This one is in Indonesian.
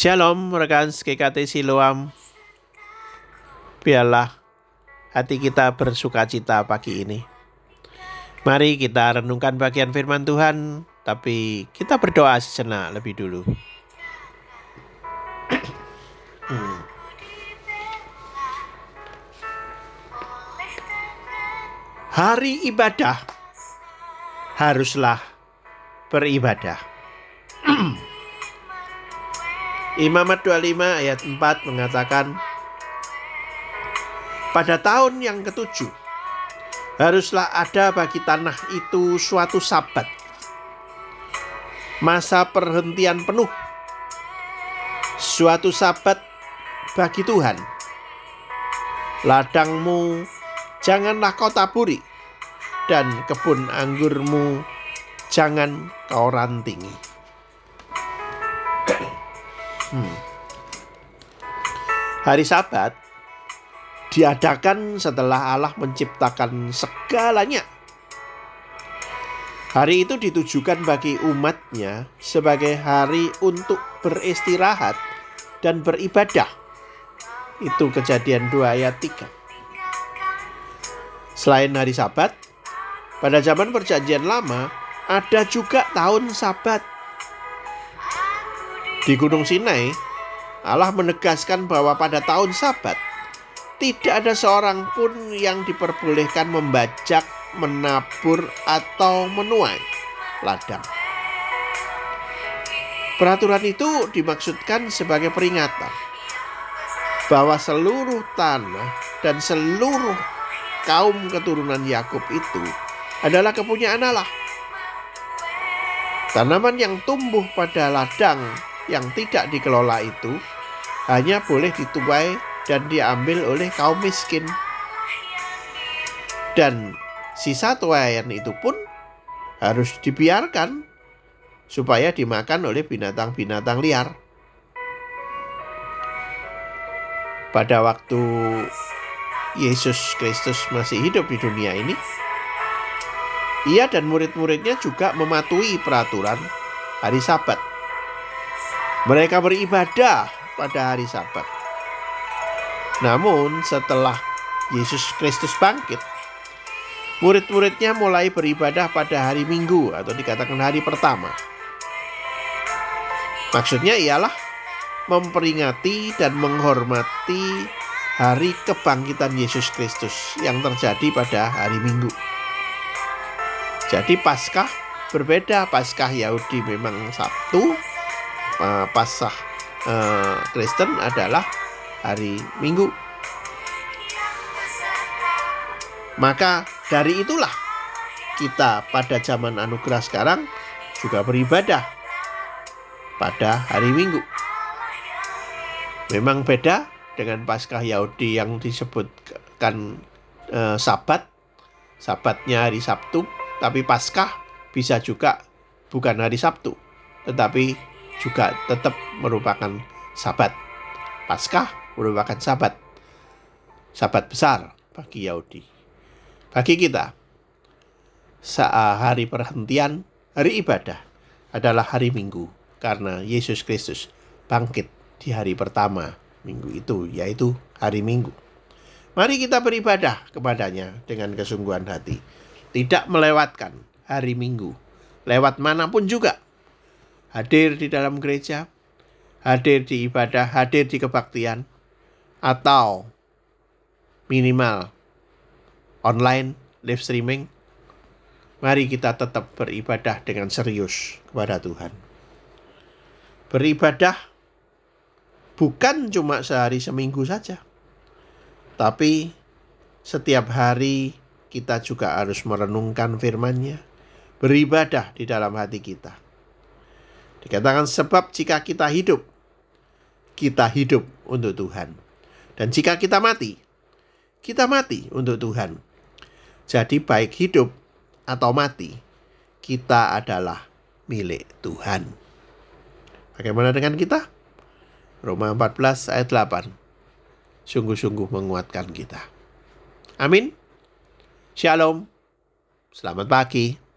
Shalom rekan GKT Siloam. Biarlah hati kita bersuka cita pagi ini. Mari kita renungkan bagian firman Tuhan, tapi kita berdoa sejenak lebih dulu. Hmm. Hari ibadah haruslah beribadah. Imamat 25 ayat 4 mengatakan pada tahun yang ketujuh haruslah ada bagi tanah itu suatu sabat. Masa perhentian penuh. Suatu sabat bagi Tuhan. Ladangmu janganlah kau taburi dan kebun anggurmu jangan kau rantingi hmm. hari sabat diadakan setelah Allah menciptakan segalanya. Hari itu ditujukan bagi umatnya sebagai hari untuk beristirahat dan beribadah. Itu kejadian 2 ayat 3. Selain hari sabat, pada zaman perjanjian lama ada juga tahun sabat. Di Gunung Sinai, Allah menegaskan bahwa pada tahun sabat tidak ada seorang pun yang diperbolehkan membajak, menabur, atau menuai ladang. Peraturan itu dimaksudkan sebagai peringatan bahwa seluruh tanah dan seluruh kaum keturunan Yakub itu adalah kepunyaan Allah. Tanaman yang tumbuh pada ladang yang tidak dikelola itu hanya boleh dituai dan diambil oleh kaum miskin. Dan sisa tuayan itu pun harus dibiarkan supaya dimakan oleh binatang-binatang liar. Pada waktu Yesus Kristus masih hidup di dunia ini, ia dan murid-muridnya juga mematuhi peraturan hari Sabat. Mereka beribadah pada hari Sabat. Namun setelah Yesus Kristus bangkit, murid-muridnya mulai beribadah pada hari Minggu atau dikatakan hari pertama. Maksudnya ialah memperingati dan menghormati hari kebangkitan Yesus Kristus yang terjadi pada hari Minggu. Jadi Paskah berbeda, Paskah Yahudi memang Sabtu, eh, Paskah eh, Kristen adalah hari Minggu. Maka dari itulah kita pada zaman anugerah sekarang juga beribadah pada hari Minggu. Memang beda dengan Paskah Yahudi yang disebutkan eh, Sabat, Sabatnya hari Sabtu, tapi Paskah bisa juga bukan hari Sabtu, tetapi juga tetap merupakan Sabat. Paskah merupakan sabat. Sabat besar bagi Yahudi. Bagi kita, saat hari perhentian, hari ibadah adalah hari Minggu karena Yesus Kristus bangkit di hari pertama minggu itu, yaitu hari Minggu. Mari kita beribadah kepadanya dengan kesungguhan hati. Tidak melewatkan hari Minggu. Lewat mana pun juga. Hadir di dalam gereja, hadir di ibadah, hadir di kebaktian, atau minimal online live streaming, mari kita tetap beribadah dengan serius kepada Tuhan. Beribadah bukan cuma sehari seminggu saja, tapi setiap hari kita juga harus merenungkan firman-Nya, beribadah di dalam hati kita. Dikatakan sebab jika kita hidup, kita hidup untuk Tuhan. Dan jika kita mati, kita mati untuk Tuhan. Jadi baik hidup atau mati, kita adalah milik Tuhan. Bagaimana dengan kita? Roma 14 ayat 8. Sungguh-sungguh menguatkan kita. Amin. Shalom. Selamat pagi.